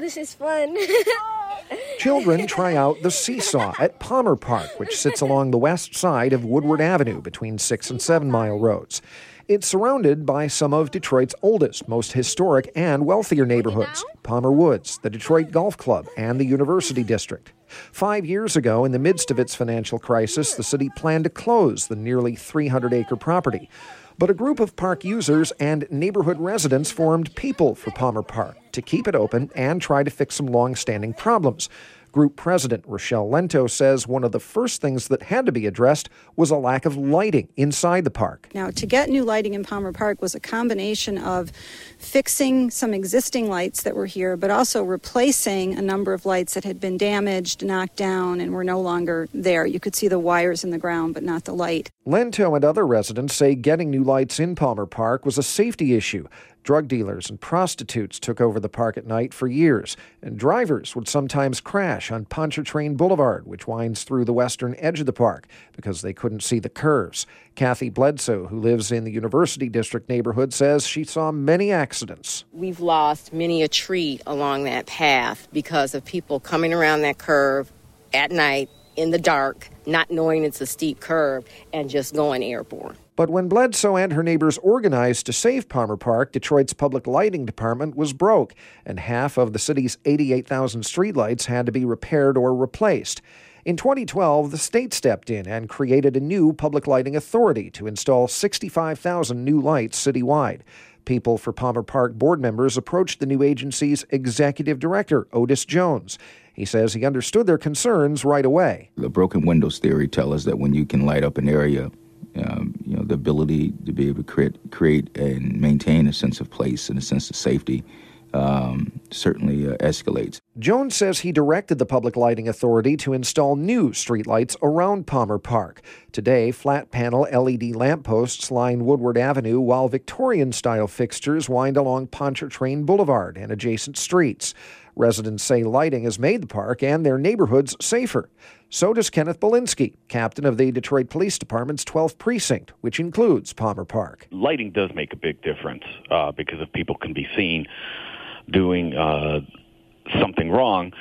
this is fun. Children try out the seesaw at Palmer Park, which sits along the west side of Woodward Avenue between 6 and 7 Mile Roads. It's surrounded by some of Detroit's oldest, most historic, and wealthier neighborhoods Palmer Woods, the Detroit Golf Club, and the University District. Five years ago, in the midst of its financial crisis, the city planned to close the nearly 300 acre property. But a group of park users and neighborhood residents formed People for Palmer Park to keep it open and try to fix some long standing problems. Group president Rochelle Lento says one of the first things that had to be addressed was a lack of lighting inside the park. Now, to get new lighting in Palmer Park was a combination of fixing some existing lights that were here, but also replacing a number of lights that had been damaged, knocked down, and were no longer there. You could see the wires in the ground, but not the light. Lento and other residents say getting new lights in Palmer Park was a safety issue. Drug dealers and prostitutes took over the park at night for years, and drivers would sometimes crash on Pontchartrain Boulevard, which winds through the western edge of the park, because they couldn't see the curves. Kathy Bledsoe, who lives in the University District neighborhood, says she saw many accidents. We've lost many a tree along that path because of people coming around that curve at night in the dark, not knowing it's a steep curve, and just going airborne. But when Bledsoe and her neighbors organized to save Palmer Park, Detroit's public lighting department was broke, and half of the city's 88,000 streetlights had to be repaired or replaced. In 2012, the state stepped in and created a new public lighting authority to install 65,000 new lights citywide. People for Palmer Park board members approached the new agency's executive director, Odis Jones. He says he understood their concerns right away. The broken windows theory tells us that when you can light up an area um, you know, the ability to be able to create, create and maintain a sense of place and a sense of safety um, certainly uh, escalates. Jones says he directed the Public Lighting Authority to install new streetlights around Palmer Park. Today, flat panel LED lampposts line Woodward Avenue, while Victorian style fixtures wind along Pontchartrain Boulevard and adjacent streets. Residents say lighting has made the park and their neighborhoods safer. So does Kenneth Belinsky, captain of the Detroit Police Department's 12th precinct, which includes Palmer Park. Lighting does make a big difference uh, because if people can be seen doing uh, something wrong,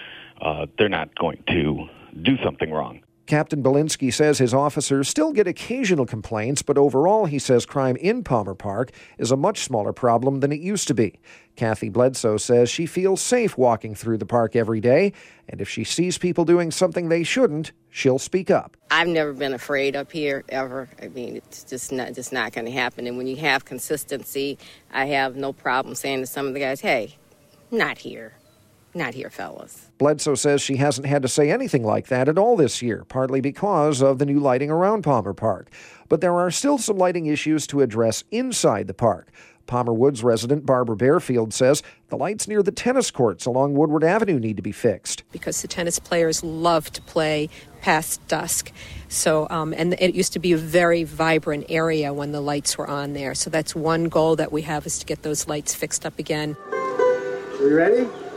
uh, they're not going to do something wrong. Captain Belinsky says his officers still get occasional complaints, but overall, he says crime in Palmer Park is a much smaller problem than it used to be. Kathy Bledsoe says she feels safe walking through the park every day, and if she sees people doing something they shouldn't, she'll speak up. I've never been afraid up here ever. I mean, it's just not just not going to happen. And when you have consistency, I have no problem saying to some of the guys, "Hey, not here." Not here, fellas. Bledsoe says she hasn't had to say anything like that at all this year, partly because of the new lighting around Palmer Park. But there are still some lighting issues to address inside the park. Palmer Woods resident Barbara Bearfield says the lights near the tennis courts along Woodward Avenue need to be fixed. Because the tennis players love to play past dusk. So, um, and it used to be a very vibrant area when the lights were on there. So that's one goal that we have is to get those lights fixed up again. Are you ready?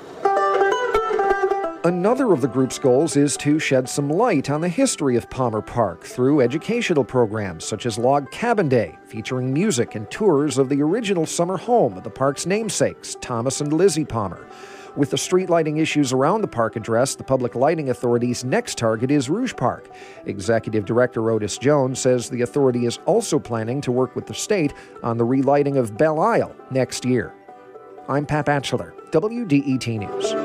Another of the group's goals is to shed some light on the history of Palmer Park through educational programs such as Log Cabin Day, featuring music and tours of the original summer home of the park's namesakes, Thomas and Lizzie Palmer. With the street lighting issues around the park addressed, the Public Lighting Authority's next target is Rouge Park. Executive Director Odis Jones says the authority is also planning to work with the state on the relighting of Belle Isle next year. I'm Pat Batcheller, WDET News.